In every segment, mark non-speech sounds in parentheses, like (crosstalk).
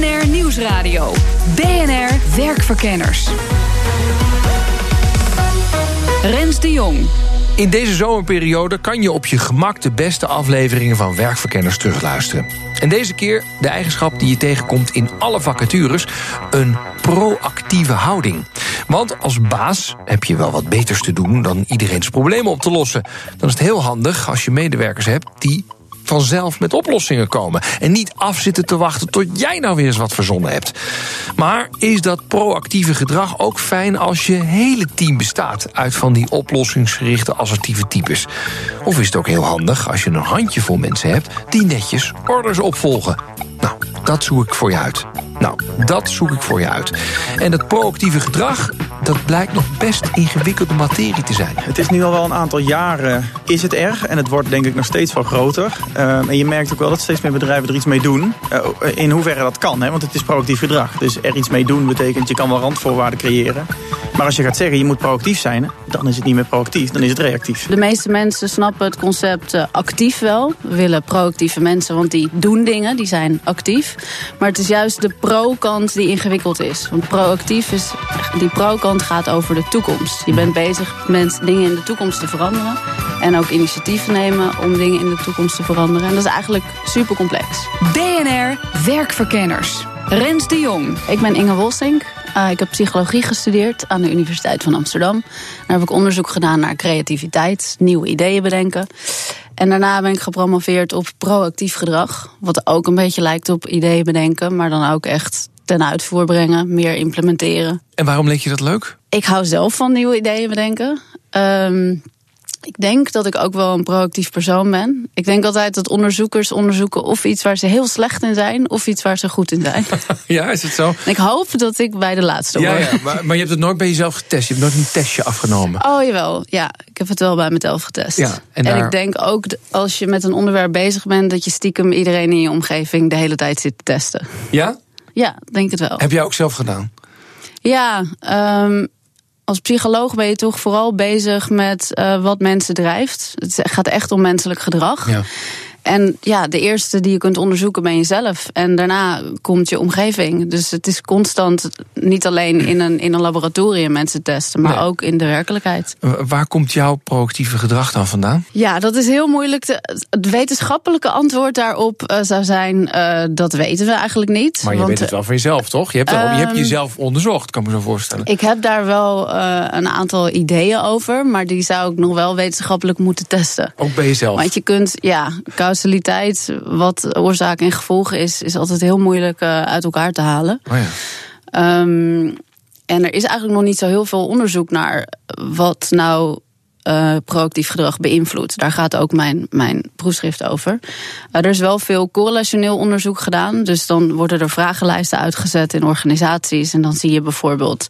BNR Nieuwsradio. BNR Werkverkenners. Rens de Jong. In deze zomerperiode kan je op je gemak de beste afleveringen van Werkverkenners terugluisteren. En deze keer de eigenschap die je tegenkomt in alle vacatures: een proactieve houding. Want als baas heb je wel wat beters te doen dan iedereen's problemen op te lossen. Dan is het heel handig als je medewerkers hebt die vanzelf met oplossingen komen. En niet afzitten te wachten tot jij nou weer eens wat verzonnen hebt. Maar is dat proactieve gedrag ook fijn als je hele team bestaat uit van die oplossingsgerichte assertieve types? Of is het ook heel handig als je een handjevol mensen hebt die netjes orders opvolgen? Nou, dat zoek ik voor je uit. Nou, dat zoek ik voor je uit. En dat proactieve gedrag, dat blijkt nog best ingewikkelde materie te zijn. Het is nu al wel een aantal jaren is het er. En het wordt denk ik nog steeds wel groter. Uh, en je merkt ook wel dat steeds meer bedrijven er iets mee doen. Uh, in hoeverre dat kan, hè? want het is proactief gedrag. Dus er iets mee doen betekent je kan wel randvoorwaarden creëren. Maar als je gaat zeggen je moet proactief zijn, dan is het niet meer proactief, dan is het reactief. De meeste mensen snappen het concept uh, actief wel. We willen proactieve mensen, want die doen dingen, die zijn actief. Maar het is juist de pro-kant die ingewikkeld is. Want proactief is, die pro-kant gaat over de toekomst. Je bent bezig met dingen in de toekomst te veranderen. En ook initiatieven nemen om dingen in de toekomst te veranderen. En dat is eigenlijk super complex. BNR Werkverkenners. Rens de Jong. Ik ben Inge Wolsink. Uh, ik heb psychologie gestudeerd aan de Universiteit van Amsterdam. Daar heb ik onderzoek gedaan naar creativiteit, nieuwe ideeën bedenken. En daarna ben ik gepromoveerd op proactief gedrag. Wat ook een beetje lijkt op ideeën bedenken, maar dan ook echt ten uitvoer brengen, meer implementeren. En waarom leek je dat leuk? Ik hou zelf van nieuwe ideeën bedenken. Um, ik denk dat ik ook wel een proactief persoon ben. Ik denk altijd dat onderzoekers onderzoeken of iets waar ze heel slecht in zijn, of iets waar ze goed in zijn. (laughs) ja, is het zo? ik hoop dat ik bij de laatste ja, hoor. Ja, maar, maar je hebt het nooit bij jezelf getest. Je hebt nooit een testje afgenomen. Oh jawel, ja. Ik heb het wel bij mezelf getest. Ja, en, daar... en ik denk ook als je met een onderwerp bezig bent, dat je stiekem iedereen in je omgeving de hele tijd zit te testen. Ja? Ja, denk het wel. Heb jij ook zelf gedaan? Ja, um, als psycholoog ben je toch vooral bezig met uh, wat mensen drijft. Het gaat echt om menselijk gedrag. Ja. En ja, de eerste die je kunt onderzoeken ben jezelf. En daarna komt je omgeving. Dus het is constant niet alleen in een, in een laboratorium mensen testen, maar Nee. ook in de werkelijkheid. Waar komt jouw proactieve gedrag dan vandaan? Ja, dat is heel moeilijk. Te, het wetenschappelijke antwoord daarop uh, zou zijn: uh, dat weten we eigenlijk niet. Maar je Want, weet het wel van jezelf, toch? Je hebt, je hebt jezelf onderzocht, kan ik me zo voorstellen. Ik heb daar wel uh, een aantal ideeën over, maar die zou ik nog wel wetenschappelijk moeten testen. Ook bij jezelf. Want je kunt, ja, causaliteit, wat oorzaak en gevolg is, is altijd heel moeilijk uh, uit elkaar te halen. Oh ja. Um, en er is eigenlijk nog niet zo heel veel onderzoek naar wat nou uh, proactief gedrag beïnvloedt. Daar gaat ook mijn, mijn proefschrift over. Uh, er is wel veel correlationeel onderzoek gedaan. Dus dan worden er vragenlijsten uitgezet in organisaties. En dan zie je bijvoorbeeld.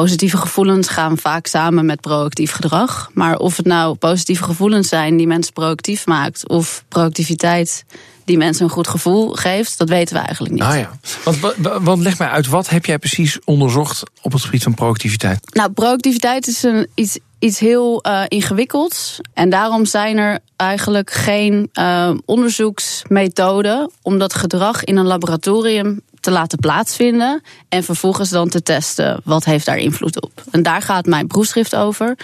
Positieve gevoelens gaan vaak samen met proactief gedrag. Maar of het nou positieve gevoelens zijn die mensen proactief maakt, of proactiviteit die mensen een goed gevoel geeft, dat weten we eigenlijk niet. Ah ja. Want, want leg mij uit, wat heb jij precies onderzocht op het gebied van proactiviteit? Nou, proactiviteit is een, iets, iets heel uh, ingewikkelds. En daarom zijn er eigenlijk geen uh, onderzoeksmethoden om dat gedrag in een laboratorium te laten plaatsvinden en vervolgens dan te testen wat heeft daar invloed op. En daar gaat mijn proefschrift over.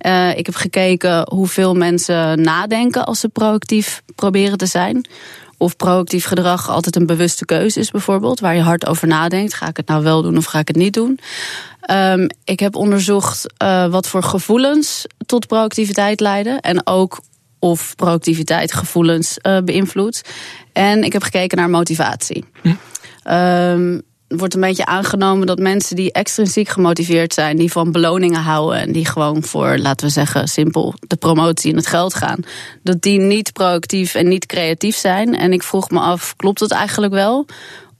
Uh, ik heb gekeken hoeveel mensen nadenken als ze proactief proberen te zijn. Of proactief gedrag altijd een bewuste keuze is, bijvoorbeeld, waar je hard over nadenkt. Ga ik het nou wel doen of ga ik het niet doen? Um, ik heb onderzocht uh, wat voor gevoelens tot proactiviteit leiden. En ook of proactiviteit gevoelens uh, beïnvloedt. En ik heb gekeken naar motivatie. Hm. Um, wordt een beetje aangenomen dat mensen die extrinsiek gemotiveerd zijn, die van beloningen houden en die gewoon voor, laten we zeggen, simpel de promotie en het geld gaan, dat die niet proactief en niet creatief zijn. En ik vroeg me af, klopt dat eigenlijk wel?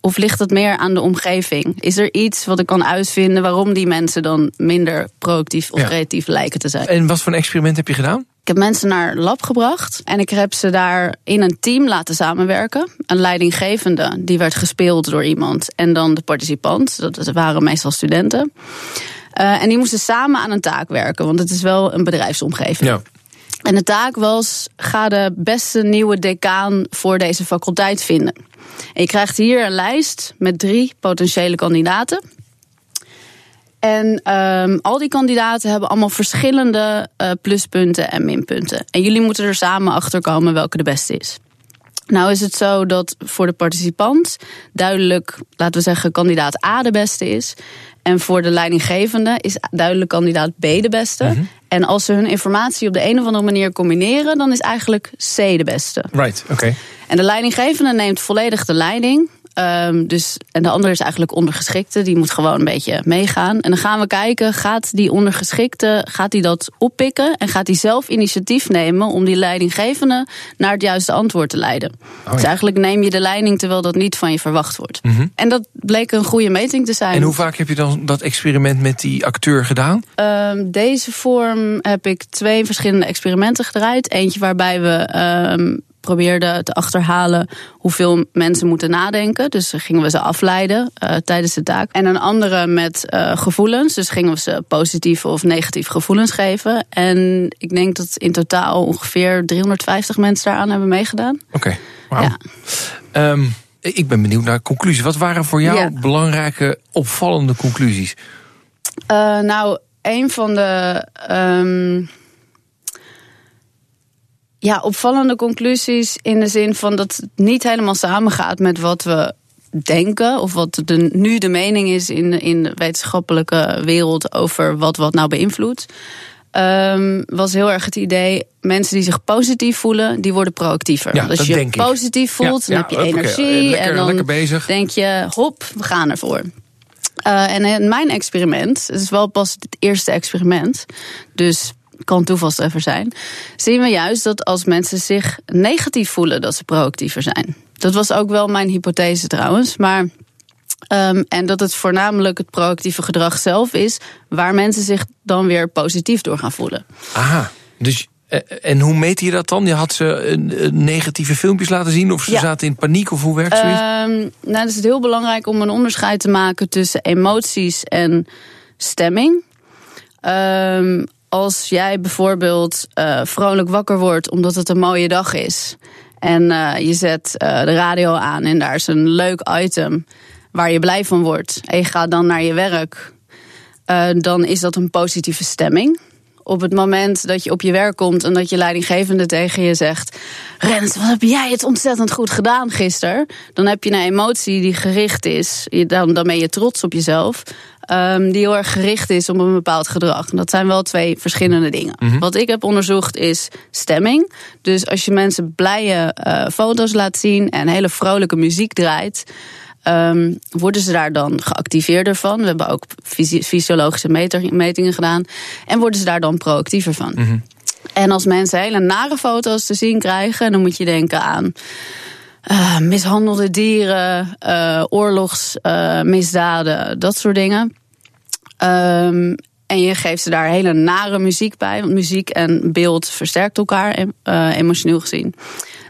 Of ligt het meer aan de omgeving? Is er iets wat ik kan uitvinden waarom die mensen dan minder proactief of Ja. creatief lijken te zijn? En wat voor een experiment heb je gedaan? Ik heb mensen naar lab gebracht en ik heb ze daar in een team laten samenwerken. Een leidinggevende, die werd gespeeld door iemand. En dan de participant, dat waren meestal studenten. Eh, en die moesten samen aan een taak werken, want het is wel een bedrijfsomgeving. Ja. En de taak was: ga de beste nieuwe decaan voor deze faculteit vinden. En je krijgt hier een lijst met drie potentiële kandidaten. En ehm, al die kandidaten hebben allemaal verschillende eh, pluspunten en minpunten. En jullie moeten er samen achter komen welke de beste is. Nou is het zo dat voor de participant duidelijk, laten we zeggen, kandidaat A de beste is. En voor de leidinggevende is duidelijk kandidaat B de beste. En als ze hun informatie op de een of andere manier combineren, dan is eigenlijk C de beste. Right, oké. En de leidinggevende neemt volledig de leiding. Ehm, dus, en de andere is eigenlijk ondergeschikte. Die moet gewoon een beetje meegaan. En dan gaan we kijken, gaat die ondergeschikte gaat die dat oppikken? En gaat hij zelf initiatief nemen om die leidinggevende naar het juiste antwoord te leiden? Dus eigenlijk neem je de leiding terwijl dat niet van je verwacht wordt. En dat bleek een goede meting te zijn. En hoe vaak heb je dan dat experiment met die acteur gedaan? Ehm, deze vorm heb ik twee verschillende experimenten gedraaid. Eentje waarbij we ehm, probeerden te achterhalen hoeveel mensen moeten nadenken. Dus gingen we ze afleiden eh, tijdens de taak. En een andere met eh, gevoelens. Dus gingen we ze positieve of negatieve gevoelens geven. En ik denk dat in totaal ongeveer 350 mensen daaraan hebben meegedaan. Oké. Ja. Ehm, ik ben benieuwd naar conclusies. Wat waren voor jou belangrijke, opvallende conclusies? Eh, nou, een van de ehm, ja, opvallende conclusies in de zin van dat het niet helemaal samengaat met wat we denken of wat de, nu de mening is in, in de wetenschappelijke wereld over wat wat nou beïnvloedt. ehm, was heel erg het idee, mensen die zich positief voelen, die worden proactiever. Ja, als je positief voelt, Ja, dan heb je energie lekker- en dan lekker bezig. denk je, hop, we gaan ervoor. Eh, en mijn experiment, het is wel pas het eerste experiment, dus kan toevalstreffer zijn, zien we juist dat als mensen zich negatief voelen, dat ze proactiever zijn. Dat was ook wel mijn hypothese trouwens, maar. ehm, en dat het voornamelijk het proactieve gedrag zelf is, waar mensen zich dan weer positief door gaan voelen. Aha, dus... eh, En hoe meet je dat dan? Je had ze een, een negatieve filmpjes laten zien, of ze Ja. zaten in paniek, of hoe werkt zoiets? Ehm, nou, het is heel belangrijk om een onderscheid te maken tussen emoties en stemming. Ehm, als jij bijvoorbeeld eh, vrolijk wakker wordt omdat het een mooie dag is. En eh, je zet eh, de radio aan en daar is een leuk item waar je blij van wordt. En je gaat dan naar je werk. dan is dat een positieve stemming. Op het moment dat je op je werk komt en dat je leidinggevende tegen je zegt: Rens, wat heb jij het ontzettend goed gedaan gisteren? Dan heb je een emotie die gericht is. Dan, dan ben je trots op jezelf. Ehm, die heel erg gericht is op een bepaald gedrag. En dat zijn wel twee verschillende dingen. Wat ik heb onderzocht is stemming. Dus als je mensen blije eh, foto's laat zien en hele vrolijke muziek draait. Ehm, worden ze daar dan geactiveerder van? We hebben ook fysi- fysiologische metingen gedaan. En worden ze daar dan proactiever van? En als mensen hele nare foto's te zien krijgen, dan moet je denken aan eh, mishandelde dieren, eh oorlogsmisdaden, dat soort dingen. Ehm, en je geeft ze daar hele nare muziek bij, want muziek en beeld versterkt elkaar em- eh, emotioneel gezien.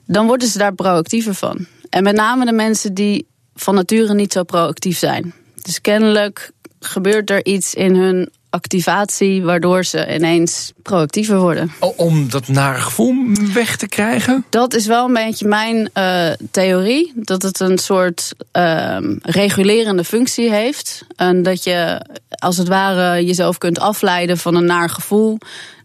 Dan worden ze daar proactiever van. En met name de mensen die van nature niet zo proactief zijn. Dus kennelijk gebeurt er iets in hun activatie waardoor ze ineens proactiever worden. O- Om dat nare gevoel weg te krijgen? Dat is wel een beetje mijn eh, theorie. Dat het een soort ehm, regulerende functie heeft. En dat je als het ware jezelf kunt afleiden van een naar gevoel.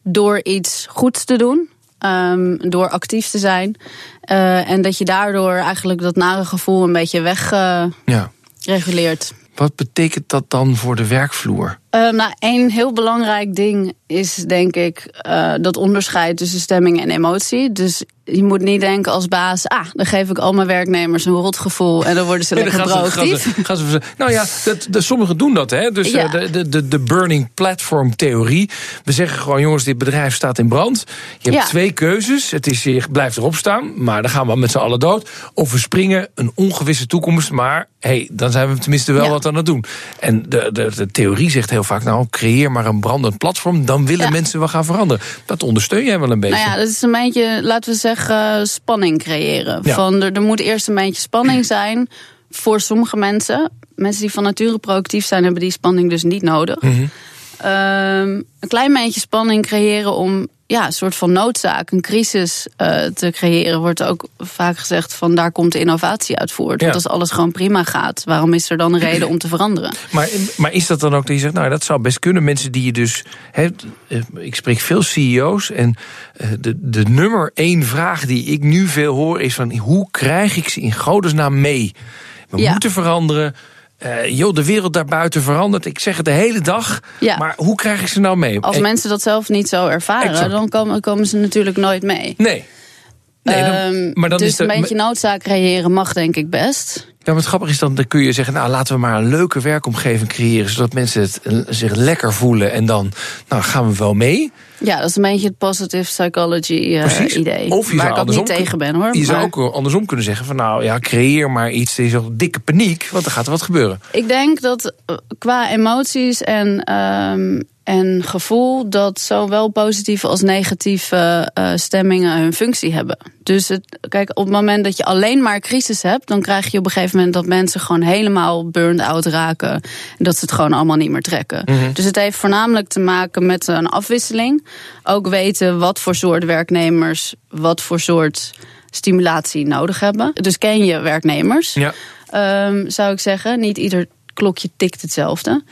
door iets goeds te doen. ehm, door actief te zijn. Eh, en dat je daardoor eigenlijk dat nare gevoel een beetje wegreguleert. Ja. Wat betekent dat dan voor de werkvloer? Uh, nou, één heel belangrijk ding is denk ik uh, dat onderscheid tussen stemming en emotie. Dus je moet niet denken als baas, ah, dan geef ik al mijn werknemers een rotgevoel en dan worden ze (laughs) lekker proactief. Gaan ze, nou ja, dat, sommigen doen dat, hè? Dus ja. de, de, de burning platform theorie. We zeggen gewoon, jongens, dit bedrijf staat in brand. Je hebt ja. twee keuzes. Het is, je blijft erop staan, maar dan gaan we met z'n allen dood. Of we springen een ongewisse toekomst, maar hey, dan zijn we tenminste wel wat aan het doen. En de, de, de theorie zegt heel vaak, nou, creëer maar een brandend platform, dan willen mensen wel gaan veranderen. Dat ondersteun jij wel een beetje. Nou ja, dat is een beetje, laten we zeggen, spanning creëren. Van, er, er moet eerst een beetje spanning zijn voor sommige mensen. Mensen die van nature proactief zijn, hebben die spanning dus niet nodig. Mm een klein beetje spanning creëren om ja, een soort van noodzaak, een crisis uh, te creëren, wordt ook vaak gezegd van daar komt de innovatie uit voort. Want als alles gewoon prima gaat, waarom is er dan een (clears throat) reden om te veranderen? Maar, maar is dat dan ook dat je zegt, nou dat zou best kunnen, mensen die je dus, he, eh, ik spreek veel CEO's en uh, de, de nummer één vraag die ik nu veel hoor is van hoe krijg ik ze in godesnaam mee? We ja. moeten veranderen. Uh, joh, de wereld daarbuiten verandert. Ik zeg het de hele dag. Ja. Maar hoe krijg ik ze nou mee? Als mensen dat zelf niet zo ervaren, exact. dan komen, komen, ze natuurlijk nooit mee. Nee. Nee dan, um, maar dan dus is de, een beetje noodzaak creëren mag denk ik best. Ja, wat grappig is dan, dan kun je zeggen, nou laten we maar een leuke werkomgeving creëren, zodat mensen het, eh, zich lekker voelen en dan nou, gaan we wel mee. Ja, dat is een beetje het positive psychology uh, idee. Of je waar ik ook niet tegen ben hoor. Je zou ook andersom kunnen zeggen van nou ja, creëer maar iets, die zo dikke paniek, want dan gaat er wat gebeuren. Ik denk dat uh, qua emoties en um, en gevoel dat zowel positieve als negatieve uh, stemmingen hun functie hebben. Dus het, kijk, op het moment dat je alleen maar crisis hebt, dan krijg je op een gegeven moment dat mensen gewoon helemaal burned out raken. En dat ze het gewoon allemaal niet meer trekken. Mm -hmm. Dus het heeft voornamelijk te maken met een afwisseling. Ook weten wat voor soort werknemers, wat voor soort stimulatie nodig hebben. Dus ken je werknemers. Ja. Um, zou ik zeggen. Niet ieder klokje tikt hetzelfde.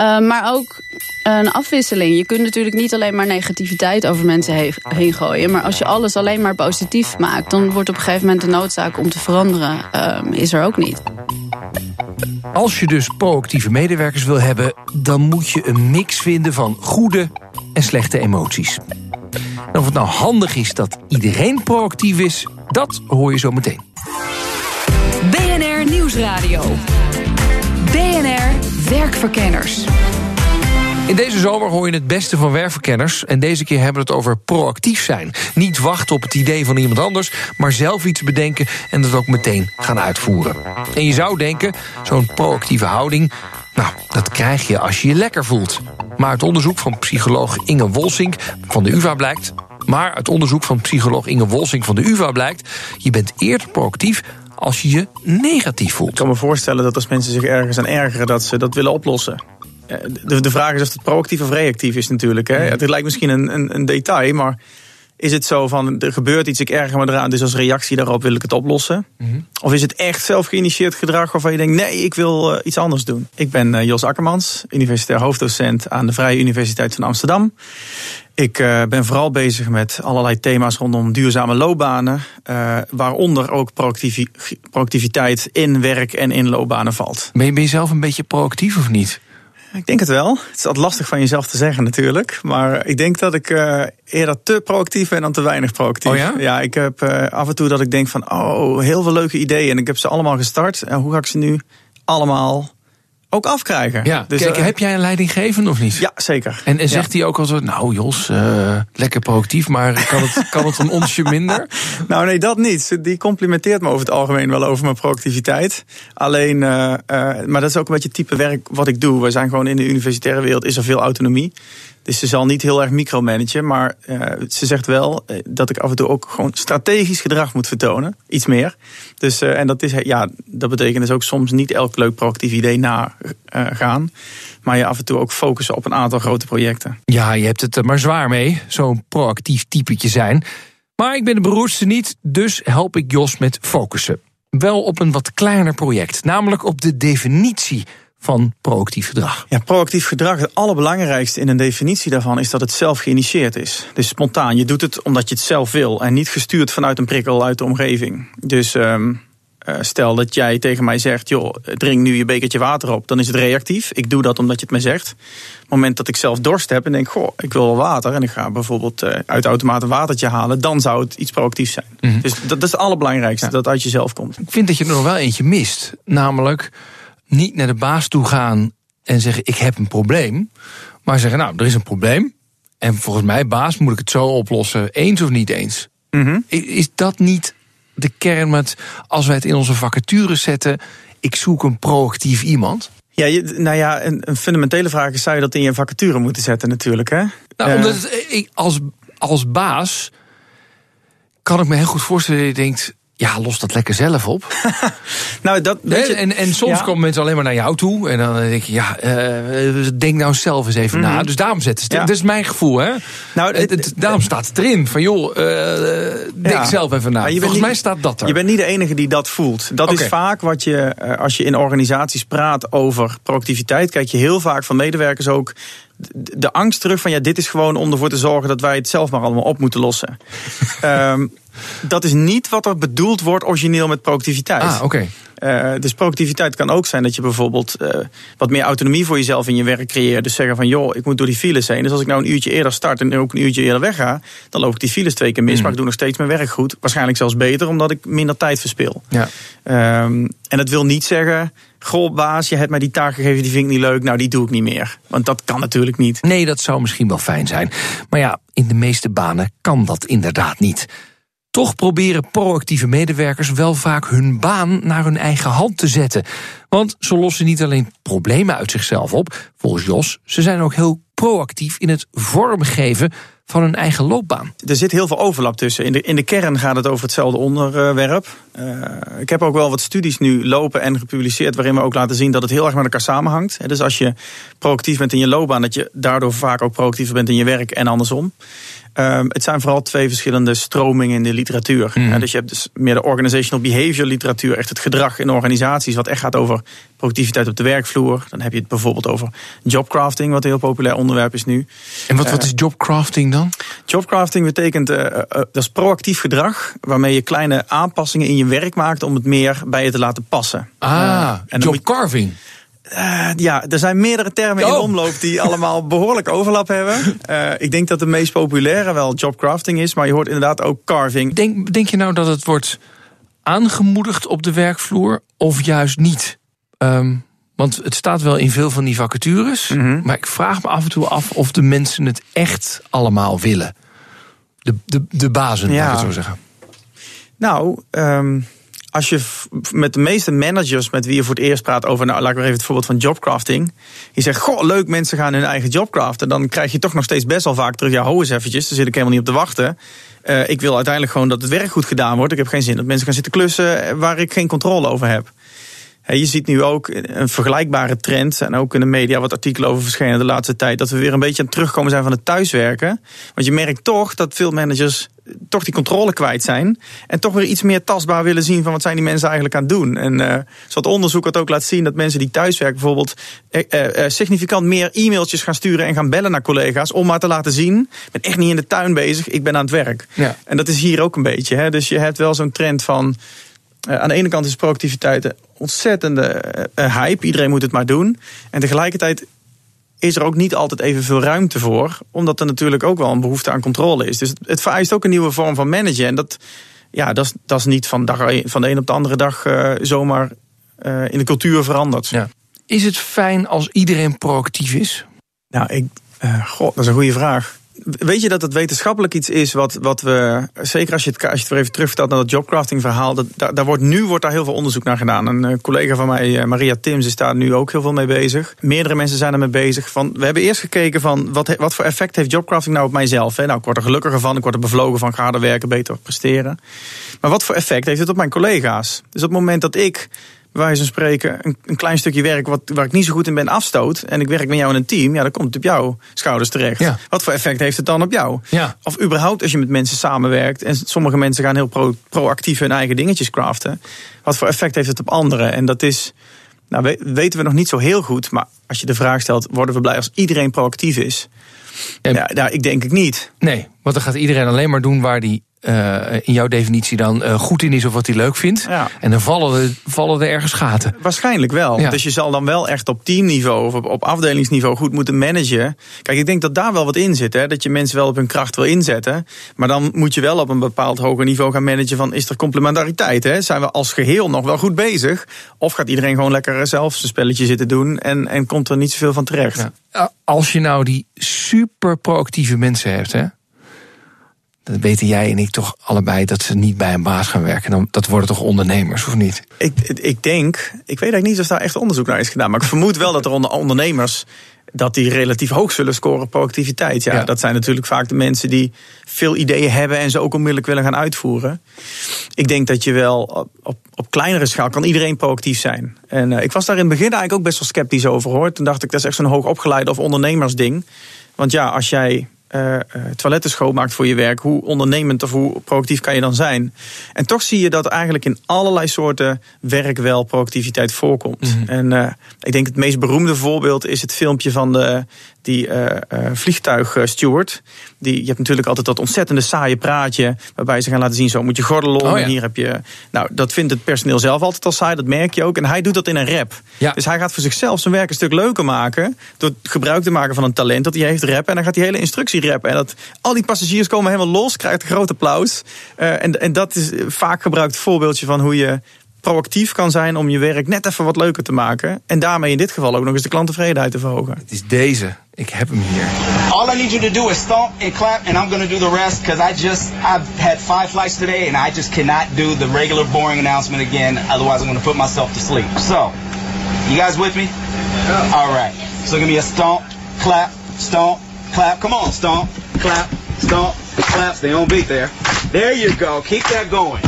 Uh, maar ook een afwisseling. Je kunt natuurlijk niet alleen maar negativiteit over mensen he heen gooien. Maar als je alles alleen maar positief maakt, dan wordt op een gegeven moment de noodzaak om te veranderen, uh, is er ook niet. Als je dus proactieve medewerkers wil hebben, dan moet je een mix vinden van goede en slechte emoties. En of het nou handig is dat iedereen proactief is, dat hoor je zo meteen. BNR Nieuwsradio. BNR Werkverkenners. In deze zomer hoor je het beste van werkverkenners. En deze keer hebben we het over proactief zijn. Niet wachten op het idee van iemand anders, maar zelf iets bedenken en dat ook meteen gaan uitvoeren. En je zou denken, zo'n proactieve houding, nou, dat krijg je als je je lekker voelt. Maar uit onderzoek van psycholoog Inge Wolsink van de UvA blijkt. Maar uit onderzoek van psycholoog Inge Wolsink van de UvA blijkt, je bent eerder proactief als je je negatief voelt. Ik kan me voorstellen dat als mensen zich ergens aan ergeren, dat ze dat willen oplossen. Eh, de, de vraag is of het proactief of reactief is natuurlijk. Hè. Het lijkt misschien een, een, een detail, maar is het zo van er gebeurt iets, ik erger me eraan, dus als reactie daarop wil ik het oplossen? Mm Of is het echt zelf geïnitieerd gedrag waarvan je denkt, nee, ik wil uh, iets anders doen? Ik ben uh, Jos Akkermans, universitair hoofddocent aan de Vrije Universiteit van Amsterdam. Ik uh, ben vooral bezig met allerlei thema's rondom duurzame loopbanen, waaronder ook proactiviteit in werk en in loopbanen valt. Ben je, ben je zelf een beetje proactief of niet? Ik denk het wel. Het is altijd lastig van jezelf te zeggen natuurlijk. Maar ik denk dat ik uh, eerder te proactief ben dan te weinig proactief. Oh ja? Ja, ik heb uh, af en toe dat ik denk van... oh, heel veel leuke ideeën en ik heb ze allemaal gestart. En hoe ga ik ze nu allemaal ook afkrijgen. Ja, dus Kijk, uh, heb jij een leidinggevende of niet? Ja, zeker. En, en zegt hij ook al zo, nou Jos, uh, lekker proactief, maar kan het, kan het een onsje minder? (laughs) Nou nee, dat niet. Die complimenteert me over het algemeen wel over mijn proactiviteit. Alleen, uh, maar dat is ook een beetje het type werk wat ik doe. We zijn gewoon in de universitaire wereld, is er veel autonomie. Dus ze zal niet heel erg micromanagen, maar uh, ze zegt wel uh, dat ik af en toe ook gewoon strategisch gedrag moet vertonen. Iets meer. Dus, uh, en dat, is, ja, dat betekent dus ook soms niet elk leuk proactief idee nagaan. maar je af en toe ook focussen op een aantal grote projecten. Ja, je hebt het er maar zwaar mee, zo'n proactief typetje zijn. Maar ik ben de beroerdste niet, dus help ik Jos met focussen. Wel op een wat kleiner project, namelijk op de definitie van proactief gedrag? Ja, proactief gedrag, het allerbelangrijkste in een definitie daarvan is dat het zelf geïnitieerd is. Dus spontaan. Je doet het omdat je het zelf wil en niet gestuurd vanuit een prikkel uit de omgeving. Dus um, Uh, stel dat jij tegen mij zegt, joh, drink nu je bekertje water op. Dan is het reactief. Ik doe dat omdat je het mij zegt. Op het moment dat ik zelf dorst heb en denk, goh, ik wil wel water. En ik ga bijvoorbeeld uh, uit de automaat een watertje halen. Dan zou het iets proactiefs zijn. Mm-hmm. Dus dat, dat, is het allerbelangrijkste, ja. dat uit jezelf komt. Ik vind dat je er nog wel eentje mist. Namelijk niet naar de baas toe gaan en zeggen, ik heb een probleem. Maar zeggen, nou, er is een probleem. En volgens mij, baas, moet ik het zo oplossen. Eens of niet eens? Mm-hmm. Is dat niet de kern met, als wij het in onze vacatures zetten... ik zoek een proactief iemand? Ja, nou ja, een, een, fundamentele vraag is: zou je dat in je vacature moeten zetten, natuurlijk? Hè? Nou, uh, omdat het, ik, als, als baas kan ik me heel goed voorstellen dat je denkt. Ja, los dat lekker zelf op. (laughs) nou, dat, je, en, en soms ja. komen mensen alleen maar naar jou toe. En dan denk je, ja, uh, denk nou zelf eens even na. Dus daarom zetten ze. Ja. Dat is mijn gevoel, hè? Nou, het, het, daarom staat het erin. Van joh, uh, denk ja. zelf even na. Volgens niet, mij staat dat er. Je bent niet de enige die dat voelt. Dat okay. is vaak wat je, uh, als je in organisaties praat over proactiviteit, kijk je heel vaak van medewerkers ook de angst terug van ja, dit is gewoon om ervoor te zorgen dat wij het zelf maar allemaal op moeten lossen. um, (laughs) dat is niet wat er bedoeld wordt origineel met proactiviteit. Ah, oké. Okay. Uh, dus proactiviteit kan ook zijn dat je bijvoorbeeld uh, wat meer autonomie voor jezelf in je werk creëert. Dus zeggen van joh, ik moet door die files heen. Dus als ik nou een uurtje eerder start en ook een uurtje eerder wegga, dan loop ik die files twee keer mis. Mm. Maar ik doe nog steeds mijn werk goed. Waarschijnlijk zelfs beter, omdat ik minder tijd verspil. Ja. Um, en dat wil niet zeggen. Goh, baas, je hebt mij die taak gegeven, die vind ik niet leuk. Nou, die doe ik niet meer. Want dat kan natuurlijk niet. Nee, dat zou misschien wel fijn zijn. Maar ja, in de meeste banen kan dat inderdaad niet. Toch proberen proactieve medewerkers wel vaak hun baan naar hun eigen hand te zetten. Want ze lossen niet alleen problemen uit zichzelf op, volgens Jos, ze zijn ook heel proactief in het vormgeven van hun eigen loopbaan. Er zit heel veel overlap tussen. In de, in de kern gaat het over hetzelfde onderwerp. Uh, ik heb ook wel wat studies nu lopen en gepubliceerd... waarin we ook laten zien dat het heel erg met elkaar samenhangt. Dus als je proactief bent in je loopbaan... dat je daardoor vaak ook proactiever bent in je werk en andersom. Um, het zijn vooral twee verschillende stromingen in de literatuur. Mhm. Dus je hebt dus meer de organizational behavior literatuur, echt het gedrag in organisaties, wat echt gaat over productiviteit op de werkvloer. Dan heb je het bijvoorbeeld over jobcrafting, wat een heel populair onderwerp is nu. En wat, wat is jobcrafting dan? Jobcrafting betekent, uh, uh, dat is proactief gedrag, waarmee je kleine aanpassingen in je werk maakt om het meer bij je te laten passen. Ah, en jobcarving. Uh, ja, er zijn meerdere termen oh. in omloop die (laughs) allemaal behoorlijk overlap hebben. Uh, ik denk dat de meest populaire wel jobcrafting is, maar je hoort inderdaad ook carving. Denk, denk je nou dat het wordt aangemoedigd op de werkvloer of juist niet? Um, want het staat wel in veel van die vacatures, Mhm. mm -hmm. maar ik vraag me af en toe af of de mensen het echt allemaal willen. De, de, de bazen, ja. laat ik het zo zeggen. Nou, um als je met de meeste managers met wie je voor het eerst praat over, nou laat ik even het voorbeeld van jobcrafting. Je zegt, goh, leuk, mensen gaan hun eigen job craften. Dan krijg je toch nog steeds best wel vaak terug, ja, ho eens eventjes, daar zit ik helemaal niet op te wachten. Uh, ik wil uiteindelijk gewoon dat het werk goed gedaan wordt. Ik heb geen zin dat mensen gaan zitten klussen waar ik geen controle over heb. Je ziet nu ook een vergelijkbare trend, en ook in de media wat artikelen over verschenen de laatste tijd, dat we weer een beetje aan het terugkomen zijn van het thuiswerken. Want je merkt toch dat veel managers toch die controle kwijt zijn. En toch weer iets meer tastbaar willen zien van wat zijn die mensen eigenlijk aan het doen. En uh, zoals onderzoek wat ook laat zien dat mensen die thuiswerken bijvoorbeeld uh, uh, significant meer e-mailtjes gaan sturen en gaan bellen naar collega's. Om maar te laten zien, ik ben echt niet in de tuin bezig, ik ben aan het werk. Ja. En dat is hier ook een beetje. Hè? Dus je hebt wel zo'n trend van. Uh, aan de ene kant is productiviteit een ontzettende uh, hype. Iedereen moet het maar doen. En tegelijkertijd is er ook niet altijd evenveel ruimte voor. Omdat er natuurlijk ook wel een behoefte aan controle is. Dus het, het vereist ook een nieuwe vorm van managen. En dat, ja, dat, is, dat is niet van, dag, van de een op de andere dag uh, zomaar uh, in de cultuur veranderd. Ja. Is het fijn als iedereen proactief is? Nou, ik, uh, god, dat is een goede vraag. Weet je dat het wetenschappelijk iets is wat, wat we, zeker als je het, als je weer even terugvertelt naar dat jobcrafting verhaal, dat, daar, wordt, nu wordt daar heel veel onderzoek naar gedaan. Een uh, collega van mij, uh, Maria Tims, is daar nu ook heel veel mee bezig. Meerdere mensen zijn er mee bezig. Van, we hebben eerst gekeken van wat, wat voor effect heeft jobcrafting nou op mijzelf. Hè? Nou, ik word er gelukkiger van, ik word er bevlogen van, ga harder werken, beter presteren. Maar wat voor effect heeft het op mijn collega's? Dus op het moment dat ik wijze van spreken een, een, klein stukje werk wat, waar ik niet zo goed in ben afstoot. En ik werk met jou in een team. Ja, dan komt het op jouw schouders terecht. Ja. Wat voor effect heeft het dan op jou? Ja. Of überhaupt als je met mensen samenwerkt. En sommige mensen gaan heel pro, proactief hun eigen dingetjes craften. Wat voor effect heeft het op anderen? En dat is, nou weten we nog niet zo heel goed. Maar als je de vraag stelt, worden we blij als iedereen proactief is? Ja, nou, ik denk ik niet. Nee, want dan gaat iedereen alleen maar doen waar die eh, in jouw definitie dan eh, goed in is of wat hij leuk vindt. Ja. En dan vallen er, vallen er ergens gaten. Waarschijnlijk wel. Ja. Dus je zal dan wel echt op teamniveau of op, op afdelingsniveau goed moeten managen. Kijk, ik denk dat daar wel wat in zit. Hè? Dat je mensen wel op hun kracht wil inzetten. Maar dan moet je wel op een bepaald hoger niveau gaan managen van is er complementariteit? Hè? Zijn we als geheel nog wel goed bezig? Of gaat iedereen gewoon lekker zelf zijn spelletje zitten doen en, en komt er niet zoveel van terecht? Ja. Als je nou die super proactieve mensen hebt, hè, dan weten jij en ik toch allebei dat ze niet bij een baas gaan werken. Dan, dat worden toch ondernemers, of niet? Ik, ik denk, ik weet eigenlijk niet of daar echt onderzoek naar is gedaan. Maar ik vermoed wel dat er onder ondernemers. dat die relatief hoog zullen scoren proactiviteit. Ja, Ja. dat zijn natuurlijk vaak de mensen die veel ideeën hebben. en ze ook onmiddellijk willen gaan uitvoeren. Ik denk dat je wel op, op, op kleinere schaal kan iedereen proactief zijn. En eh, ik was daar in het begin eigenlijk ook best wel sceptisch over hoor. Toen dacht ik, dat is echt zo'n hoog opgeleide of ondernemersding. Want ja, als jij eh, eh, toiletten schoonmaakt voor je werk, hoe ondernemend of hoe proactief kan je dan zijn? En toch zie je dat eigenlijk in allerlei soorten werk wel proactiviteit voorkomt. En eh, ik denk het meest beroemde voorbeeld is het filmpje van de, die eh eh vliegtuigsteward. Die, je hebt natuurlijk altijd dat ontzettende saaie praatje. waarbij ze gaan laten zien: zo moet je gordel om. Oh ja. En hier heb je. Nou, dat vindt het personeel zelf altijd al saai, dat merk je ook. En hij doet dat in een rap. Ja. Dus hij gaat voor zichzelf zijn werk een stuk leuker maken. door gebruik te maken van een talent dat hij heeft rappen. En dan gaat die hele instructie rappen. En dat, al die passagiers komen helemaal los, krijgt een groot applaus. Eh, en, en dat is vaak gebruikt voorbeeldje van hoe je proactief kan zijn om je werk net even wat leuker te maken. En daarmee in dit geval ook nog eens de klanttevredenheid te verhogen. Het is deze. Ik heb hem hier. All I need you to do is stomp and clap, and I'm gonna do the rest because I just I've had five flights today, and I just cannot do the regular boring announcement again. Otherwise, I'm gonna put myself to sleep. So, you guys with me? All right. So give me a stomp, clap, stomp, clap. Come on, stomp, clap, stomp, clap. Stay on beat there. There you go. Keep that going.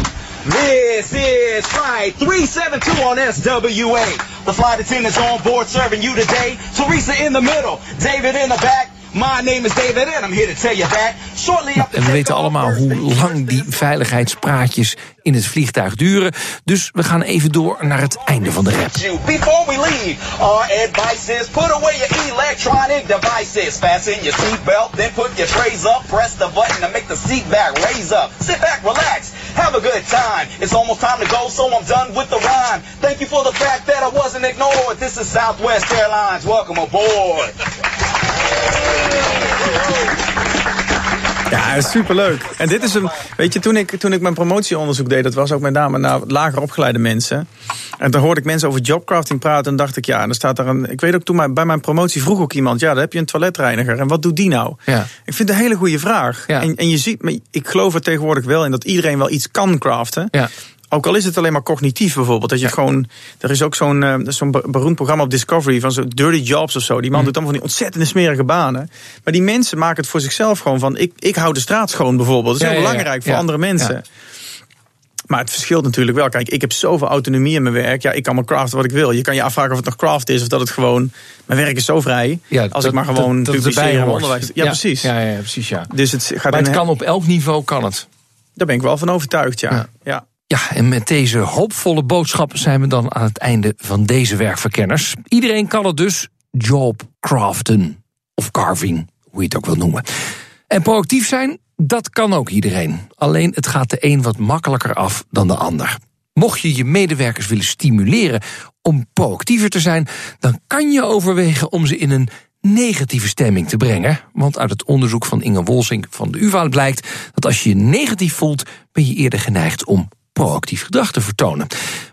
This is Flight 372 on SWA. The flight attendants on board serving you today. Teresa in the middle, David in the back. My name is David and I'm here to tell you that shortly after En we weten allemaal hoe lang die veiligheidspraatjes in het vliegtuig duren. Dus we gaan even door naar het einde van de rap. Before we leave, our advice is put away your electronic devices. Fasten your seatbelt, then put your trays up. Press the button to make the seat back raise up. Sit back, relax, have a good time. It's almost time to go, so I'm done with the rhyme. Thank you for the fact that I wasn't ignored. This is Southwest Airlines. Welcome aboard. (laughs) Ja, superleuk. En dit is een. Weet je, toen ik, toen ik mijn promotieonderzoek deed, dat was ook met name naar lager opgeleide mensen. En dan hoorde ik mensen over jobcrafting praten. En dacht ik, ja, en dan staat daar een. Ik weet ook toen bij mijn promotie vroeg ook iemand, ja, dan heb je een toiletreiniger. En wat doet die nou? Ja. Ik vind het een hele goede vraag. Ja. En, en je ziet, maar ik geloof er tegenwoordig wel in dat iedereen wel iets kan craften. Ja. Ook al is het alleen maar cognitief bijvoorbeeld. Dat je gewoon. Er is ook zo'n eh, zo'n be- beroemd programma op Discovery van zo'n Dirty Jobs of zo. Die man doet allemaal van die ontzettende smerige banen. Maar die mensen maken het voor zichzelf gewoon van. Ik, ik hou de straat schoon bijvoorbeeld. Dat is Ja, heel ja, belangrijk voor andere mensen. Maar het verschilt natuurlijk wel. Kijk, ik heb zoveel autonomie in mijn werk. Ja, ik kan maar craften wat ik wil. Je kan je afvragen of het nog craft is of dat het gewoon. Mijn werk is zo vrij. Ja, als dat- ik maar gewoon dat, dat onderwijs. Ja, precies. Ja, ja, precies, ja. Dus het gaat Maar in het kan op elk niveau, kan het. Daar ben ik wel van overtuigd, ja. Ja. Ja. En met deze hoopvolle boodschap zijn we dan aan het einde van deze werkverkenners. Iedereen kan het dus job craften. Of carving, hoe je het ook wil noemen. En proactief zijn, dat kan ook iedereen. Alleen het gaat de een wat makkelijker af dan de ander. Mocht je je medewerkers willen stimuleren om proactiever te zijn, dan kan je overwegen om ze in een negatieve stemming te brengen. Want uit het onderzoek van Inge Wolsink van de UvA blijkt dat als je je negatief voelt, ben je eerder geneigd om proactief gedrag te vertonen.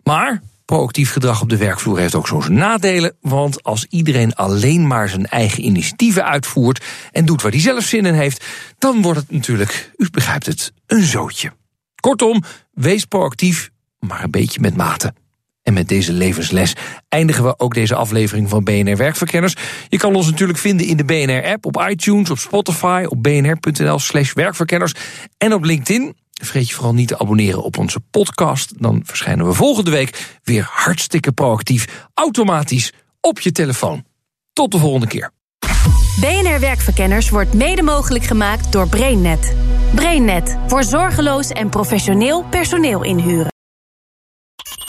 Maar proactief gedrag op de werkvloer heeft ook zo zijn nadelen. Want als iedereen alleen maar zijn eigen initiatieven uitvoert en doet waar hij zelf zin in heeft, dan wordt het natuurlijk, u begrijpt het, een zootje. Kortom, wees proactief, maar een beetje met mate. En met deze levensles eindigen we ook deze aflevering van BNR Werkverkenners. Je kan ons natuurlijk vinden in de BNR-app, op iTunes, op Spotify, op bnr.nl slash werkverkenners en op LinkedIn. Vergeet je vooral niet te abonneren op onze podcast. Dan verschijnen we volgende week weer hartstikke proactief, automatisch op je telefoon. Tot de volgende keer. BNR Werkverkenners wordt mede mogelijk gemaakt door BrainNet. BrainNet voor zorgeloos en professioneel personeel inhuren.